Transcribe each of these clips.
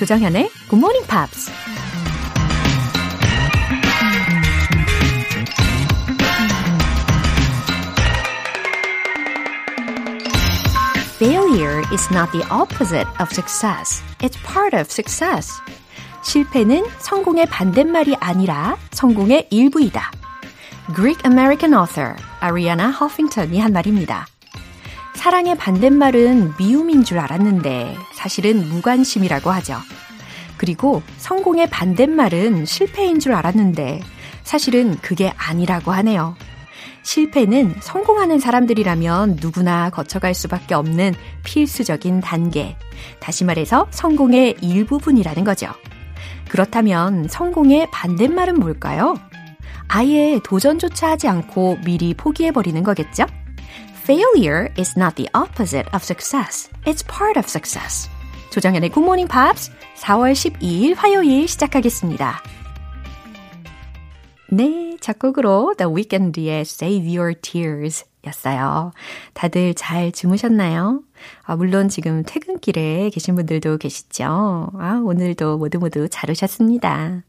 조정현의 Good Morning Pops. Failure is not the opposite of success. It's part of success. 실패는 성공의 반대말이 아니라 성공의 일부이다. Greek American author Ariana Huffington이 한 말입니다. 사랑의 반대말은 미움인 줄 알았는데 사실은 무관심이라고 하죠. 그리고 성공의 반대말은 실패인 줄 알았는데 사실은 그게 아니라고 하네요. 실패는 성공하는 사람들이라면 누구나 거쳐갈 수밖에 없는 필수적인 단계. 다시 말해서 성공의 일부분이라는 거죠. 그렇다면 성공의 반대말은 뭘까요? 아예 도전조차 하지 않고 미리 포기해버리는 거겠죠? Failure is not the opposite of success. It's part of success. 조정현의 Good Morning Pops 4월 12일 화요일 시작하겠습니다. 네, 작곡으로 The Weeknd의 Save Your Tears 였어요. 다들 잘 주무셨나요? 아, 물론 지금 퇴근길에 계신 분들도 계시죠? 아, 오늘도 모두 모두 잘 오셨습니다.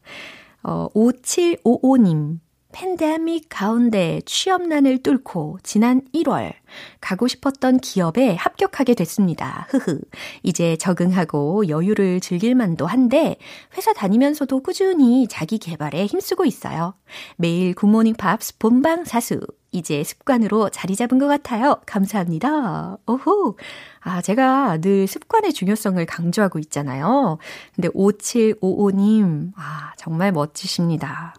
어, 5755님. 팬데믹 가운데 취업난을 뚫고 지난 1월 가고 싶었던 기업에 합격하게 됐습니다. 흐흐. 이제 적응하고 여유를 즐길 만도 한데 회사 다니면서도 꾸준히 자기 개발에 힘쓰고 있어요. 매일 굿모닝 팝스 본방 사수. 이제 습관으로 자리 잡은 것 같아요. 감사합니다. 오호. 아, 제가 늘 습관의 중요성을 강조하고 있잖아요. 근데 5755님, 아, 정말 멋지십니다.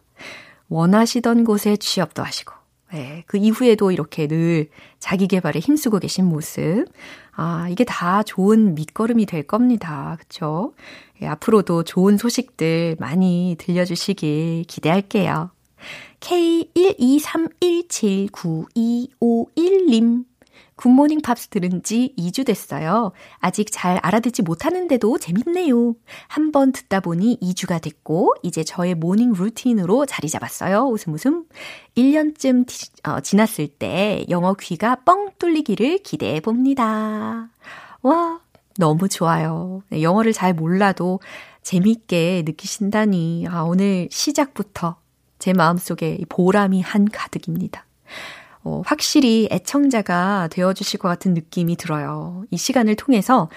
원하시던 곳에 취업도 하시고, 네, 그 이후에도 이렇게 늘 자기 개발에 힘쓰고 계신 모습. 아, 이게 다 좋은 밑거름이 될 겁니다. 그쵸? 예, 앞으로도 좋은 소식들 많이 들려주시길 기대할게요. K123179251님. 굿모닝 팝스 들은 지 2주 됐어요. 아직 잘 알아듣지 못하는데도 재밌네요. 한 번 듣다 보니 2주가 됐고, 이제 저의 모닝 루틴으로 자리 잡았어요. 웃음 웃음. 1년쯤 티, 어, 지났을 때 영어 귀가 뻥 뚫리기를 기대해 봅니다. 와, 너무 좋아요. 네, 영어를 잘 몰라도 재밌게 느끼신다니, 아, 오늘 시작부터 제 마음속에 보람이 한 가득입니다. 어, 확실히 애청자가 되어주실 것 같은 느낌이 들어요. 이 시간을 통해서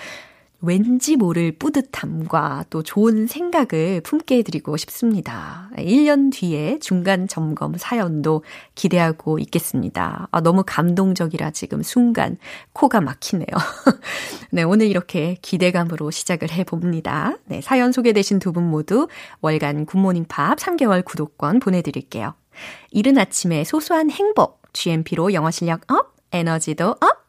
왠지 모를 뿌듯함과 또 좋은 생각을 품게 해드리고 싶습니다. 1년 뒤에 중간 점검 사연도 기대하고 있겠습니다. 아, 너무 감동적이라 지금 순간 코가 막히네요. 네, 오늘 이렇게 기대감으로 시작을 해봅니다. 네, 사연 소개되신 두 분 모두 월간 굿모닝 팝 3개월 구독권 보내드릴게요. 이른 아침에 소소한 행복, GMP로 영어 실력 up, 에너지도 up!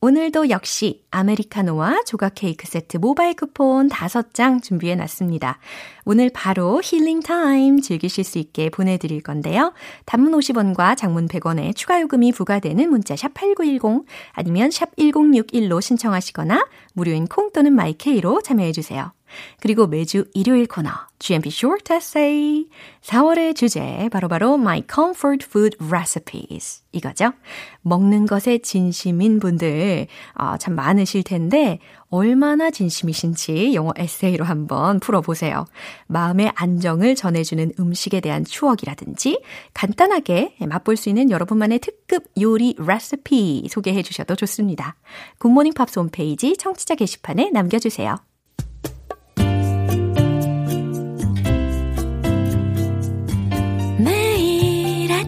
오늘도 역시 아메리카노와 조각 케이크 세트 모바일 쿠폰 5장 준비해 놨습니다. 오늘 바로 힐링 타임 즐기실 수 있게 보내드릴 건데요. 단문 50원과 장문 100원의 추가 요금이 부과되는 문자 샵8910 아니면 샵 1061로 신청하시거나 무료인 콩 또는 마이케이로 참여해 주세요. 그리고 매주 일요일 코너 GMP Short Essay 4월의 주제 바로바로 바로 My Comfort Food Recipes 이거죠. 먹는 것에 진심인 분들 어, 참 많으실 텐데 얼마나 진심이신지 영어 에세이로 한번 풀어보세요. 마음의 안정을 전해주는 음식에 대한 추억이라든지 간단하게 맛볼 수 있는 여러분만의 특급 요리 레시피 소개해 주셔도 좋습니다. 굿모닝 팝스 홈페이지 청취자 게시판에 남겨주세요.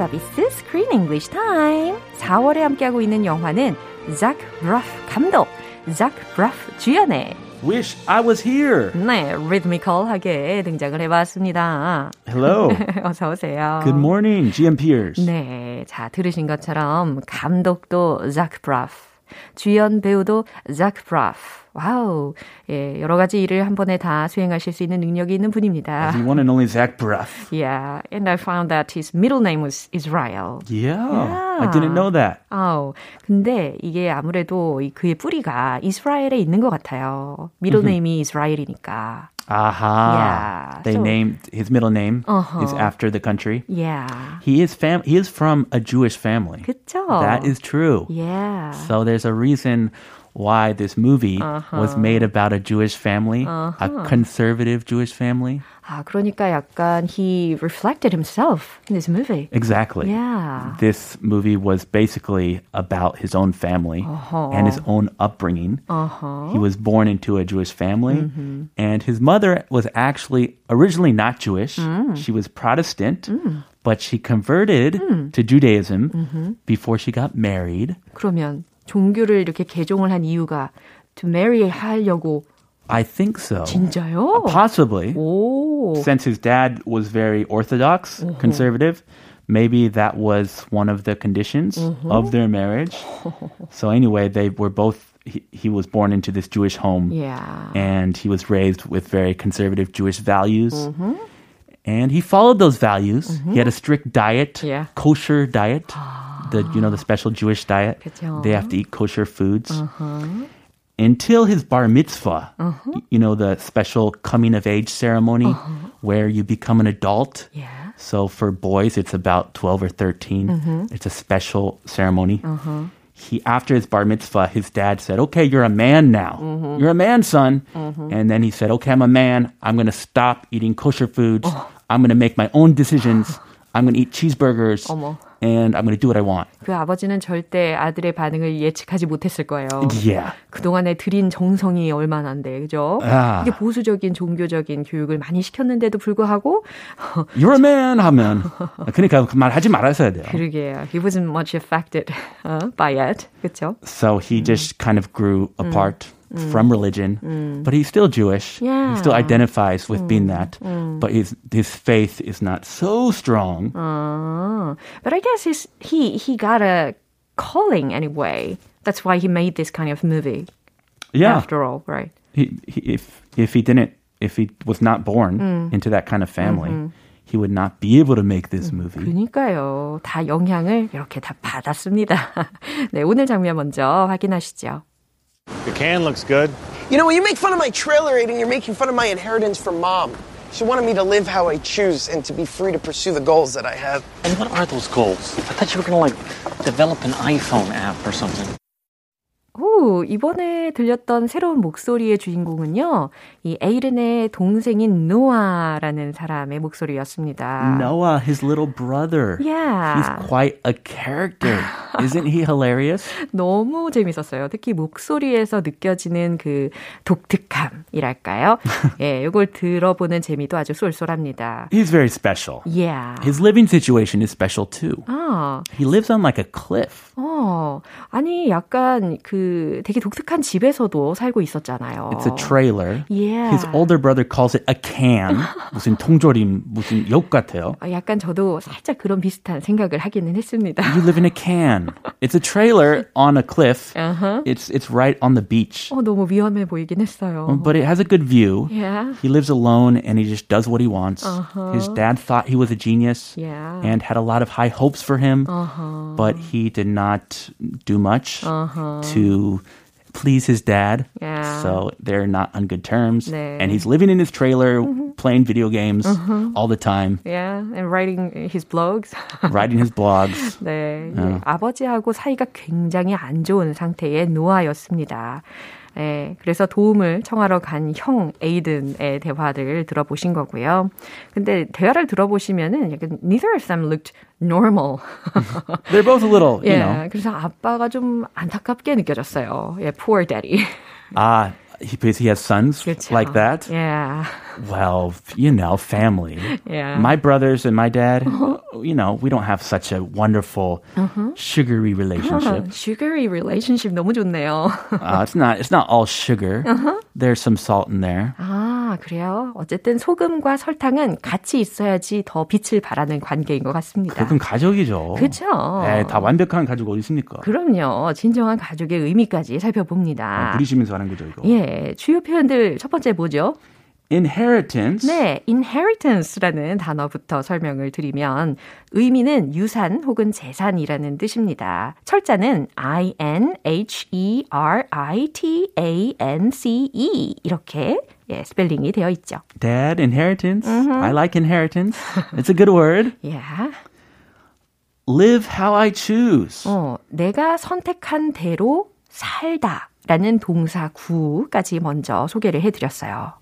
서비스 Screen English Time. 4월에 함께하고 있는 영화는 Zach Braff 감독, Zach Braff 주연의 Wish I was here. 네, 리드미컬하게 등장을 해봤습니다. Hello. 어서 오세요. Good morning, GMPers. 네, 자 들으신 것처럼 감독도 Zach Braff, 주연 배우도 Zach Braff. 와우, 예, 여러 가지 일을 한 번에 다 수행하실 수 있는 능력이 있는 분입니다. The one and only Zach Braff. Yeah, and I found that his middle name was Israel. Yeah, I didn't know that. 아우, 근데 이게 아무래도 이 그의 뿌리가 이스라엘에 있는 것 같아요. 미ddle name이 이스라엘이니까. Aha. Yeah, They so- named his middle name Uh-huh. is after the country. Yeah. He is fam. He is from a Jewish family. 그쵸? That is true. Yeah. So there's a reason why this movie Uh-huh. was made about a Jewish family, a conservative Jewish family. 아, 그러니까 약간 he reflected himself in this movie. Exactly. Yeah. This movie was basically about his own family Uh-huh. and his own upbringing. Uh-huh. He was born into a Jewish family, Mm-hmm. and his mother was actually originally not Jewish. Mm. She was Protestant, but she converted Mm. to Judaism Mm-hmm. before she got married. 그러면 종교를 이렇게 개종을 한 이유가 to marry 하려고 I think so. 진짜요? Possibly. 오. Since his dad was very orthodox, Mm-hmm. conservative, maybe that was one of the conditions Mm-hmm. of their marriage. so anyway, they were both he, he was born into this Jewish home Yeah. and he was raised with very conservative Jewish values. Mm-hmm. And he followed those values. He had a strict diet, Yeah. kosher diet. The you know the special Jewish diet. 그쵸. They have to eat kosher foods. Uh-huh. Until his bar mitzvah, y- you know the special coming of age ceremony where you become an adult. Uh-huh. Yeah. So for boys, it's about 12 or 13. Mm-hmm. It's a special ceremony. Uh-huh. He, after his bar mitzvah, his dad said, okay, you're a man now. Mm-hmm. You're a man, son. And then he said, okay, I'm a man. I'm going to stop eating kosher foods. Oh. I'm going to make my own decisions. I'm going to eat cheeseburgers. 어머. And I'm going to do what I want. 그 아버지는 절대 아들의 반응을 예측하지 못했을 거예요. Yeah. 그동안에 들인 정성이 얼마나인데, 그죠? 아. 이게 보수적인 종교적인 교육을 많이 시켰는데도 불구하고, You're a man 하면. 그러니까 그 말 하지 말았어야 돼요. 그러게요. He wasn't much affected uh, by it. 그쵸? So he just kind of grew apart from religion, but he's still Jewish. Yeah. He still identifies with being that, but his his faith is not so strong. Uh, but I guess he's, he, he got a calling anyway. That's why he made this kind of movie, yeah, after all, right? he, he, if if he didn't, if he was not born into that kind of family, he would not be able to make this movie. 그러니까요. 다 영향을 이렇게 다 받았습니다. 네, 오늘 장면 먼저 확인하시죠. The can looks good. You know, when you make fun of my trailer rating, you're making fun of my inheritance from mom. She wanted me to live how I choose and to be free to pursue the goals that I have. And what are those goals? I thought you were gonna like develop an iPhone app or something. 오, 이번에 들렸던 새로운 목소리의 주인공은요, 이 에이른의 동생인 노아라는 사람의 목소리였습니다. Noah, his little brother. Yeah. He's quite a character. Isn't he hilarious? 너무 재밌었어요. 특히 목소리에서 느껴지는 그 독특함이랄까요? 예, 이걸 들어보는 재미도 아주 쏠쏠합니다. He's very special. Yeah. His living situation is special too. 아, He lives on like a cliff. 어, 아니, 약간 그 되게 독특한 집에서도 살고 있었잖아요. It's a trailer. Yeah. His older brother calls it a can. 무슨 통조림, 무슨 욕 같아요. 어, 약간 저도 살짝 그런 비슷한 생각을 하기는 했습니다. You live in a can. It's a trailer on a cliff. Uh-huh. It's it's right on the beach. 어, 너무 위험해 보이긴 했어요. But it has a good view. Yeah. He lives alone and he just does what he wants. His dad thought he was a genius Yeah. and had a lot of high hopes for him, but he did not do much to please his dad. Yeah. So they're not on good terms. 네. And he's living in his trailer, playing video games all the time, Yeah, and writing his blogs. writing his blogs. 네, 예, 아버지하고 사이가 굉장히 안 좋은 상태의 노아였습니다. 예, 그래서 도움을 청하러 간 형 에이든의 대화를 들어보신 거고요. 근데 대화를 들어보시면은 약간 neither of them looked normal. They're both a little, you 예, know. 그래서 아빠가 좀 안타깝게 느껴졌어요. 예, poor daddy. Ah, he, he has sons 그렇죠. like that. Yeah. Well, you know, family. Yeah. My brothers and my dad, you know, we don't have such a wonderful sugary relationship. Sugary relationship 너무 좋네요. Uh, it's not. It's not all sugar. There's some salt in there. 아, 그래요? 어쨌든 소금과 설탕은 같이 있어야지 더 빛을 발하는 관계인 것 같습니다. 그건 가족이죠. 그렇죠. 네, 다 완벽한 가족 어디 있습니까? 그럼요. 진정한 가족의 의미까지 살펴봅니다. 아, 부리시면서 하는 거죠, 이거. 예, 주요 표현들 첫 번째 뭐죠? Inheritance. 네, inheritance라는 단어부터 설명을 드리면 의미는 유산 혹은 재산이라는 뜻입니다. 철자는 I N H E R I T A N C E 이렇게 예, 스펠링이 되어 있죠. Dad, inheritance. I like inheritance. It's a good word. Yeah. Live how I choose. 어, 내가 선택한 대로 살다 라는 동사 구까지 먼저 소개를 해드렸어요.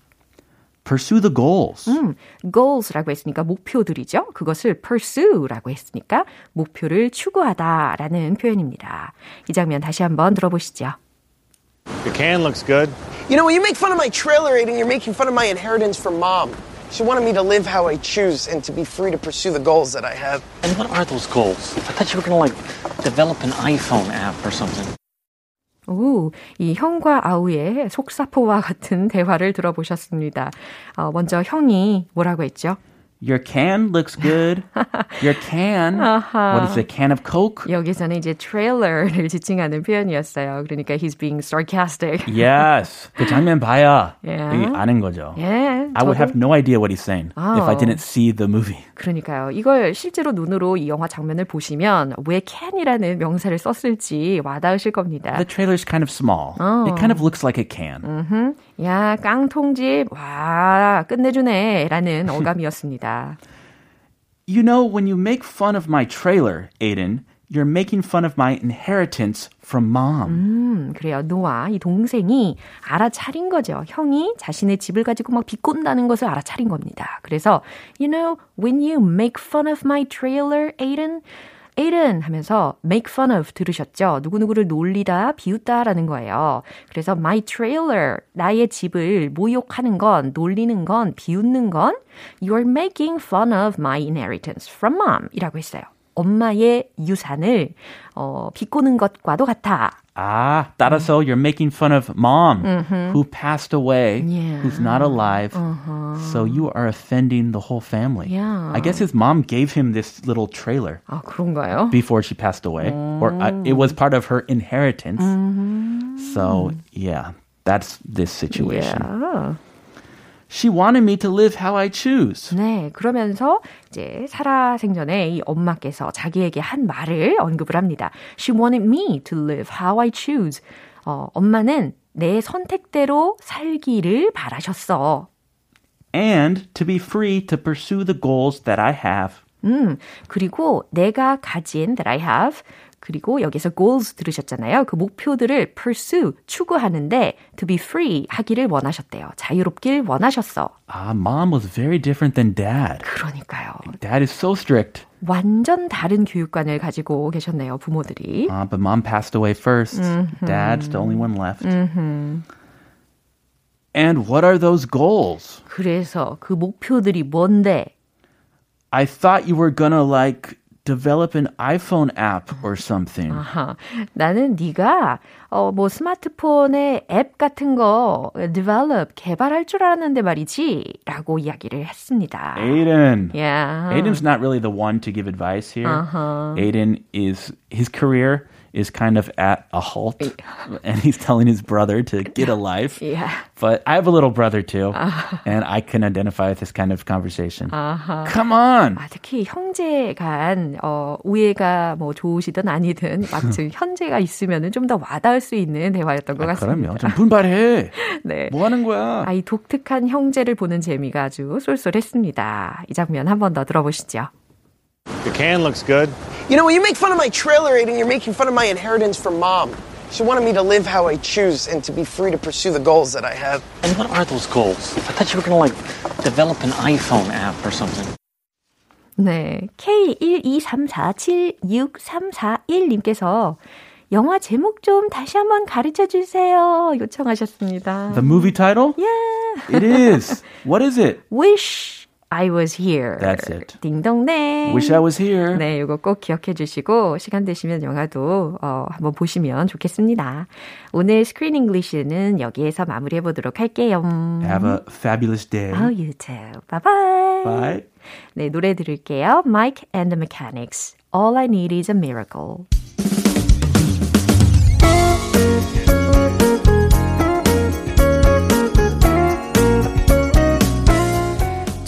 Pursue the goals. 음, goals라고 했으니까 목표들이죠. 그것을 pursue라고 했으니까 목표를 추구하다라는 표현입니다. 이 장면 다시 한번 들어보시죠. The can looks good. You know, when you make fun of my trailer rating, you're making fun of my inheritance from mom. She wanted me to live how I choose and to be free to pursue the goals that I have. And what are those goals? I thought you were gonna like develop an iPhone app or something. 오, 이 형과 아우의 속사포와 같은 대화를 들어보셨습니다. 어, 먼저 형이 뭐라고 했죠? Your can looks good. Your can. What is it? Can of Coke? 여기서는 이제 트레일러를 지칭하는 표현이었어요. 그러니까 he's being sarcastic. Yes. 그 장면 봐야 Yeah. 이 아는 거죠. 예, I would 저도- have no idea what he's saying if I Oh. didn't see the movie. 그러니까요. 이걸 실제로 눈으로 이 영화 장면을 보시면 왜 can이라는 명사를 썼을지 와닿으실 겁니다. The trailer's kind of small. It kind of looks like a can. 야, 깡통집, 와, 끝내주네. 라는 어감이었습니다. You know, when you make fun of my trailer, Aiden, you're making fun of my inheritance from mom. 음, 그래요. 노아, 이 동생이 알아차린 거죠. 형이 자신의 집을 가지고 막 비꼰다는 것을 알아차린 겁니다. 그래서, you know, when you make fun of my trailer, Aiden, Aiden 하면서 make fun of 들으셨죠? 누구누구를 놀리다, 비웃다라는 거예요. 그래서 my trailer, 나의 집을 모욕하는 건, 놀리는 건, 비웃는 건 you're making fun of my inheritance from mom 이라고 했어요. 엄마의 유산을 어, 비꼬는 것과도 같아. Ah, 따라서 you're making fun of mom who passed away, Yeah. who's not alive. So you are offending the whole family. Yeah. I guess his mom gave him this little trailer 아, 그런가요? before she passed away, or uh, it was part of her inheritance. So yeah, that's this situation. Yeah. She wanted me to live how I choose. 네, 그러면서 이제 살아 생전에 이 엄마께서 자기에게 한 말을 언급을 합니다. She wanted me to live how I choose. 어, 엄마는 내 선택대로 살기를 바라셨어. And to be free to pursue the goals that I have. 음, 그리고 내가 가진 that I have 그리고 여기서 goals 들으셨잖아요. 그 목표들을 pursue 추구하는데 to be free 하기를 원하셨대요. 자유롭길 원하셨어. Ah, mom was very different than dad. 그러니까요. Dad is so strict. 완전 다른 교육관을 가지고 계셨네요, 부모들이. Uh, but mom passed away 1st Dad's the only one left. And what are those goals? 그래서 그 목표들이 뭔데? I thought you were gonna like develop an iPhone app or something. 아하, 나는 네가 어, 뭐 스마트폰의 앱 같은 거 develop 개발할 줄 알았는데 말이지라고 이야기를 했습니다. Aiden. Yeah. Aiden's not really the one to give advice here. Aiden is his career is kind of at a halt, and he's telling his brother to get a life. Yeah. But I have a little brother too, and I can identify with this kind of conversation. Come on. 아, 특히 형제 간 어, 우애가 뭐 좋으시든 아니든 막즉 형제가 있으면은 좀 더 와닿을 수 있는 대화였던 것 같습니다. 그럼요. 좀 분발해. 네. 뭐 하는 거야? 아, 이 독특한 형제를 보는 재미가 아주 쏠쏠했습니다. 이 장면 한 번 더 들어보시죠. The can looks good. You know, when you make fun of my trailer rating, you're making fun of my inheritance from mom. She wanted me to live how I choose and to be free to pursue the goals that I have. And what are those goals? I thought you were gonna like develop an iPhone app or something. 네. K123476341님께서 영화 제목 좀 다시 한번 가르쳐 주세요. 요청하셨습니다. The movie title? Yeah. It is. What is it? Wish I was here. That's it. 딩동댕. Wish I was here. 네, 이거 꼭 기억해 주시고 시간 되시면 영화도 어, 한번 보시면 좋겠습니다. 오늘 Screen English는 여기에서 마무리해 보도록 할게요. Have a fabulous day. Oh, you too. Bye bye. Bye. 네, 노래 들을게요. Mike and the Mechanics. All I need is a miracle.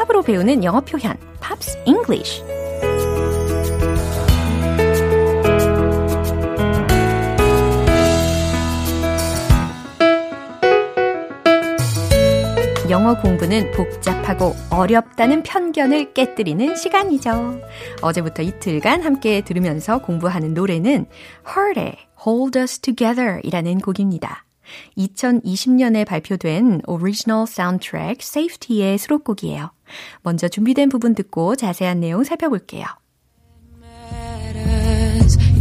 팝으로 배우는 영어 표현 Pops English 영어 공부는 복잡하고 어렵다는 편견을 깨뜨리는 시간이죠. 어제부터 이틀간 함께 들으면서 공부하는 노래는 H.E.R.의 Hold Us Together 이라는 곡입니다. 2020년에 발표된 오리지널 사운드트랙 Safety의 수록곡이에요. 먼저 준비된 부분 듣고 자세한 내용 살펴볼게요.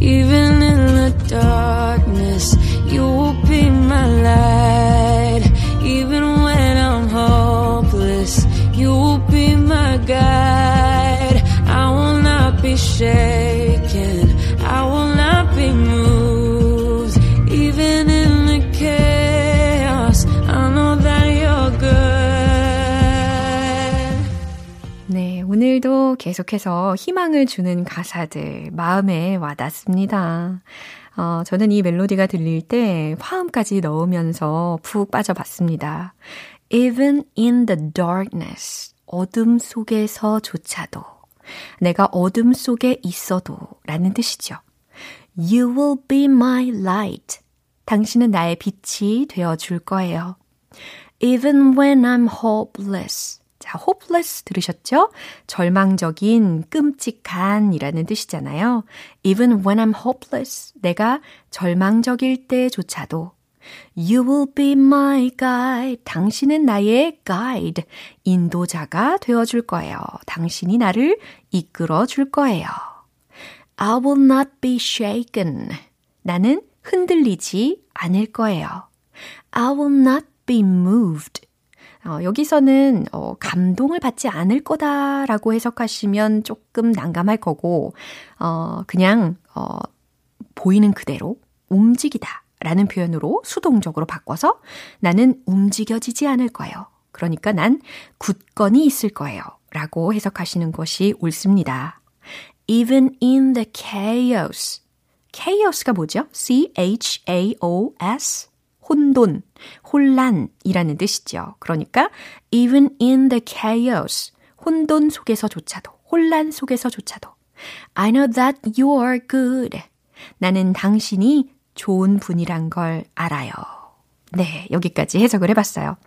Even in the darkness, you will be my light. Even when I'm hopeless, you will be my guide. I will not be shaken. 계속해서 희망을 주는 가사들 마음에 와닿습니다. 어, 저는 이 멜로디가 들릴 때 화음까지 넣으면서 푹 빠져봤습니다. Even in the darkness, 어둠 속에서조차도, 내가 어둠 속에 있어도 라는 뜻이죠. You will be my light. 당신은 나의 빛이 되어 줄 거예요. Even when I'm hopeless. 자, hopeless 들으셨죠? 절망적인, 끔찍한 이라는 뜻이잖아요. Even when I'm hopeless. 내가 절망적일 때조차도 You will be my guide. 당신은 나의 guide, 인도자가 되어줄 거예요. 당신이 나를 이끌어 줄 거예요. I will not be shaken. 나는 흔들리지 않을 거예요. I will not be moved. 어, 여기서는 어, 감동을 받지 않을 거다라고 해석하시면 조금 난감할 거고, 어, 그냥 어, 보이는 그대로 움직이다 라는 표현으로 수동적으로 바꿔서 나는 움직여지지 않을 거예요. 그러니까 난 굳건히 있을 거예요. 라고 해석하시는 것이 옳습니다. Even in the chaos. chaos가 뭐죠? C-H-A-O-S. 혼돈, 혼란이라는 뜻이죠. 그러니까 even in the chaos, 혼돈 속에서조차도, 혼란 속에서조차도 I know that you are good. 나는 당신이 좋은 분이란 걸 알아요. 네, 여기까지 해석을 해봤어요.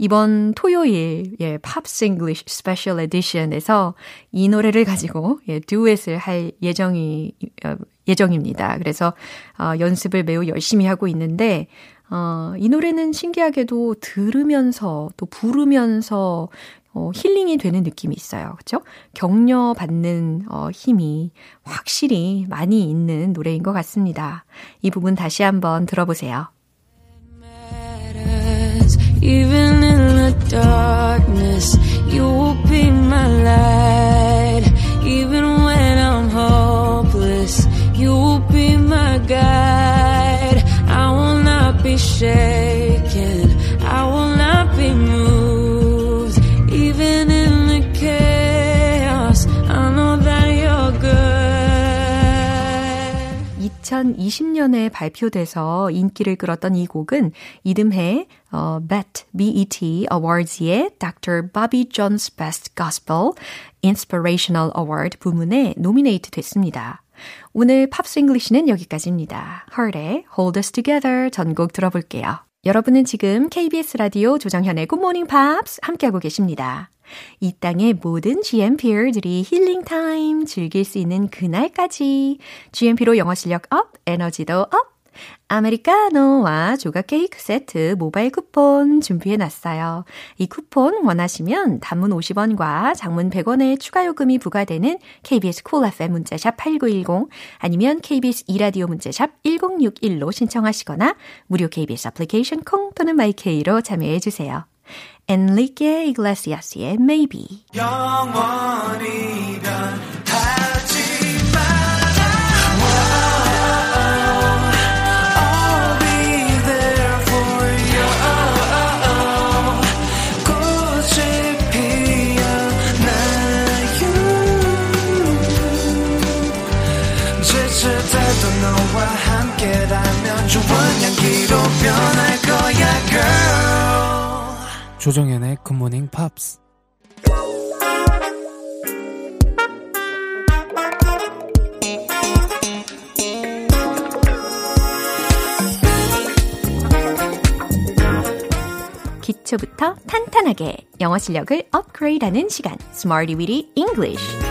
이번 토요일, 예, Pops English Special Edition에서 이 노래를 가지고, 예, 듀엣을 할 예정이, 어, 예정입니다. 그래서, 어, 연습을 매우 열심히 하고 있는데, 어, 이 노래는 신기하게도 들으면서 또 부르면서 어, 힐링이 되는 느낌이 있어요. 그렇죠? 격려 받는 어, 힘이 확실히 많이 있는 노래인 것 같습니다. 이 부분 다시 한번 들어보세요. Even in the darkness, you will be my light. Even when I'm hopeless, you will be my guide. Be shaken. I will not be moved. Even in the chaos, I know that you're good. 2020년에 발표돼서 인기를 끌었던 이 곡은 이듬해 어, BET, BET Awards의 Dr. Bobby Jones Best Gospel Inspirational Award 부문에 노미네이트 됐습니다. 오늘 Pops English는 여기까지입니다. H.E.R.의 Hold Us Together 전곡 들어볼게요. 여러분은 지금 KBS 라디오 조정현의 Good Morning Pops 함께하고 계십니다. 이 땅의 모든 GMP들이 힐링 타임 즐길 수 있는 그날까지 GMP로 영어 실력 업, 에너지도 업, 아메리카노와 조각 케이크 세트 모바일 쿠폰 준비해 놨어요. 이 쿠폰 원하시면 단문 50원과 장문 100원의 추가 요금이 부과되는 KBS cool FM 문자샵 8910 아니면 KBS 2라디오 문자샵 1061로 신청하시거나 무료 KBS 애플리케이션 콩 또는 마이 K로 참여해 주세요. Enrique Iglesias의 Maybe 영원 이란 조정연의 굿모닝 팝스 기초부터 탄탄하게 영어 실력을 업그레이드하는 시간. Smarty Weedy English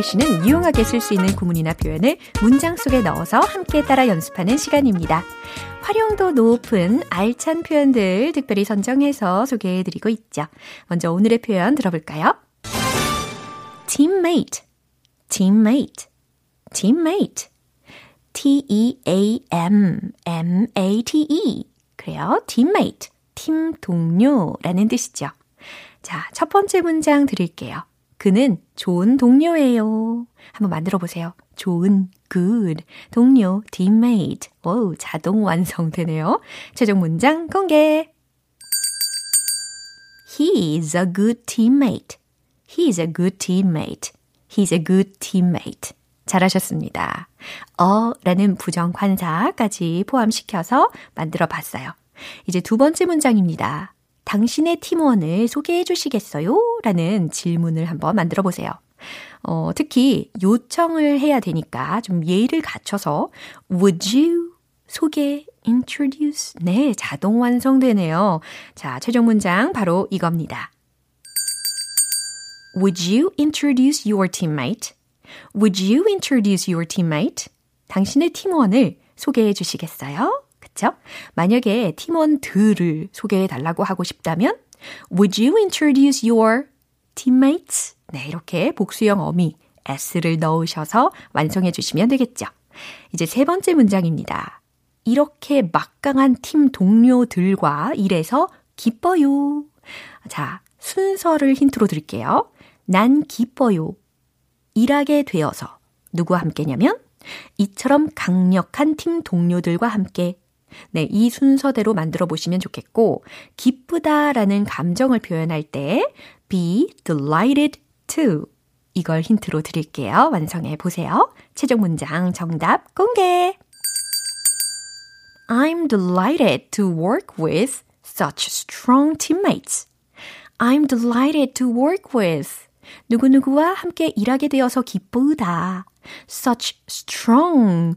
English는 유용하게 쓸 수 있는 구문이나 표현을 문장 속에 넣어서 함께 따라 연습하는 시간입니다. 활용도 높은 알찬 표현들 특별히 선정해서 소개해드리고 있죠. 먼저 오늘의 표현 들어볼까요? teammate, teammate, teammate. T-E-A-M-M-A-T-E. 그래요. teammate, 팀 동료라는 뜻이죠. 자, 첫 번째 문장 드릴게요. 그는 좋은 동료예요. 한번 만들어 보세요. 좋은, good, 동료, teammate. 오, 자동 완성되네요. 최종 문장 공개. He is a good teammate. He is a good teammate. He's a good teammate. 잘하셨습니다. 어 라는 부정관사까지 포함시켜서 만들어 봤어요. 이제 두 번째 문장입니다. 당신의 팀원을 소개해 주시겠어요? 라는 질문을 한번 만들어 보세요. 어, 특히 요청을 해야 되니까 좀 예의를 갖춰서 would you 소개 introduce 네, 자동 완성되네요. 자, 최종 문장 바로 이겁니다. Would you introduce your teammate? Would you introduce your teammate? 당신의 팀원을 소개해 주시겠어요? 그쵸? 만약에 팀원들을 소개해 달라고 하고 싶다면 Would you introduce your teammates? 네, 이렇게 복수형 어미 s를 넣으셔서 완성해 주시면 되겠죠. 이제 세 번째 문장입니다. 이렇게 막강한 팀 동료들과 일해서 기뻐요. 자, 순서를 힌트로 드릴게요. 난 기뻐요. 일하게 되어서 누구와 함께냐면 이처럼 강력한 팀 동료들과 함께 네, 이 순서대로 만들어 보시면 좋겠고, 기쁘다라는 감정을 표현할 때 be delighted to 이걸 힌트로 드릴게요. 완성해 보세요. 최종 문장 정답 공개. I'm delighted to work with such strong teammates. I'm delighted to work with 누구누구와 함께 일하게 되어서 기쁘다. such strong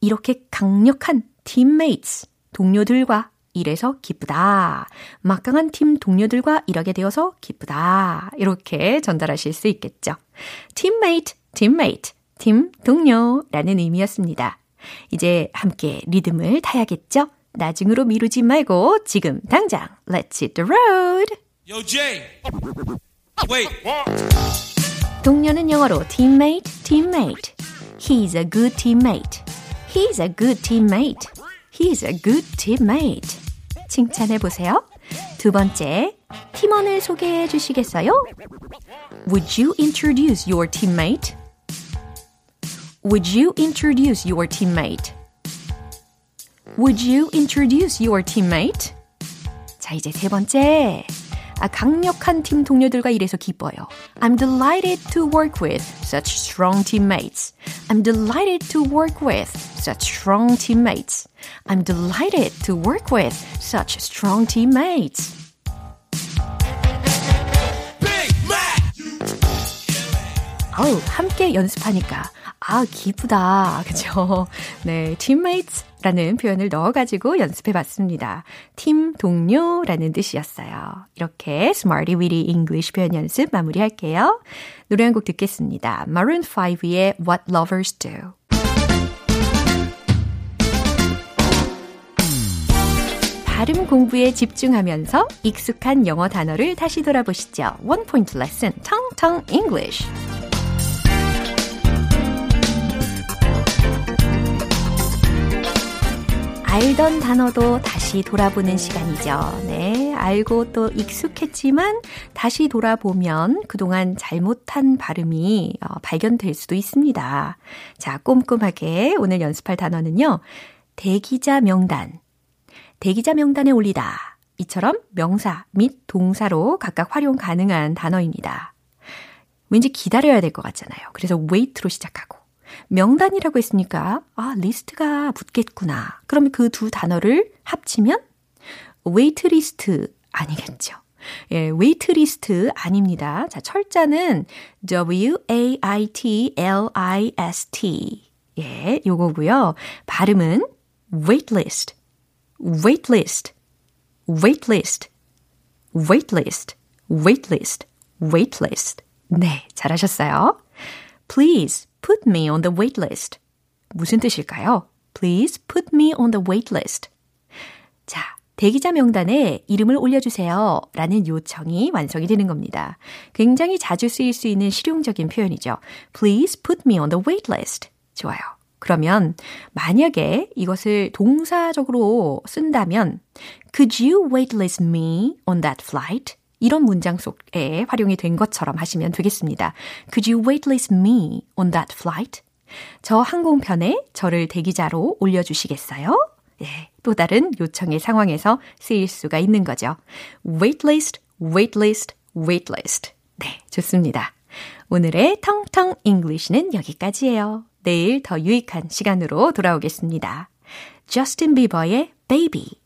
이렇게 강력한 teammates, 동료들과 일해서 기쁘다. 막강한 팀 동료들과 일하게 되어서 기쁘다. 이렇게 전달하실 수 있겠죠. teammate, teammate, 팀 동료라는 의미였습니다. 이제 함께 리듬을 타야겠죠? 나중으로 미루지 말고 지금 당장 Let's hit the road! Yo, Jay! Wait! 동료는 영어로 teammate, teammate. He's a good teammate. He's a good teammate. He's a good teammate. 칭찬해 보세요. 두 번째, 팀원을 소개해 주시겠어요? Would you introduce your teammate? Would you introduce your teammate? Would you introduce your teammate? 자, 이제 세 번째. 아, 강력한 팀 동료들과 일해서 기뻐요. I'm delighted to work with such strong teammates. I'm delighted to work with such strong teammates. I'm delighted to work with such strong teammates. 어우, 함께 연습하니까 아, 기쁘다. 그죠? 네, teammates라는 표현을 넣어가지고 연습해 봤습니다. 팀 동료라는 뜻이었어요. 이렇게 Smarty Weedy English 표현 연습 마무리할게요. 노래 한 곡 듣겠습니다. Maroon 5의 What Lovers Do. 발음 공부에 집중하면서 익숙한 영어 단어를 다시 돌아보시죠. One Point Lesson, Tong Tong English. 알던 단어도 다시 돌아보는 시간이죠. 네, 알고 또 익숙했지만 다시 돌아보면 그동안 잘못한 발음이 어, 발견될 수도 있습니다. 자, 꼼꼼하게 오늘 연습할 단어는요. 대기자 명단. 대기자 명단에 올리다. 이처럼 명사 및 동사로 각각 활용 가능한 단어입니다. 왠지 기다려야 될 것 같잖아요. 그래서 wait로 시작하고 명단이라고 했으니까 아 리스트가 붙겠구나. 그러면 그 두 단어를 합치면 wait list 아니겠죠. 예, wait list 아닙니다. 자, 철자는 W A I T L I S T. 예, 요거고요. 발음은 waitlist. waitlist. waitlist. waitlist. waitlist. waitlist. 네, 잘하셨어요. Please put me on the wait list. 무슨 뜻일까요? Please put me on the wait list. 자, 대기자 명단에 이름을 올려주세요. 라는 요청이 완성이 되는 겁니다. 굉장히 자주 쓰일 수 있는 실용적인 표현이죠. Please put me on the wait list. 좋아요. 그러면 만약에 이것을 동사적으로 쓴다면 Could you waitlist me on that flight? 이런 문장 속에 활용이 된 것처럼 하시면 되겠습니다. Could you waitlist me on that flight? 저 항공편에 저를 대기자로 올려주시겠어요? 예, 또 다른 요청의 상황에서 쓰일 수가 있는 거죠. waitlist, waitlist, waitlist. 네, 좋습니다. 오늘의 텅텅 English는 여기까지예요. 내일 더 유익한 시간으로 돌아오겠습니다. 저스틴 비버의 Baby.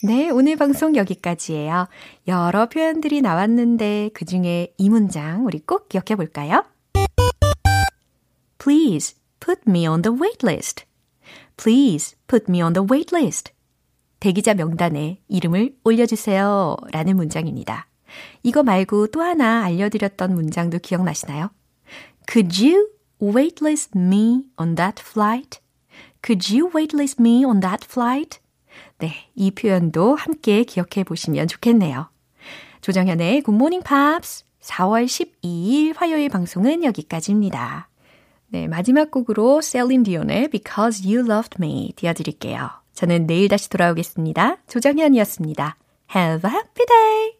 네, 오늘 방송 여기까지예요. 여러 표현들이 나왔는데 그 중에 이 문장 우리 꼭 기억해 볼까요? Please put me on the wait list. Please put me on the wait list. 대기자 명단에 이름을 올려주세요. 라는 문장입니다. 이거 말고 또 하나 알려드렸던 문장도 기억나시나요? Could you waitlist me on that flight? Could you waitlist me on that flight? 네, 이 표현도 함께 기억해 보시면 좋겠네요. 조정현의 굿모닝 팝스 4월 12일 화요일 방송은 여기까지입니다. 네, 마지막 곡으로 셀린 디온의 Because You Loved Me 띄워드릴게요. 저는 내일 다시 돌아오겠습니다. 조정현이었습니다. Have a happy day!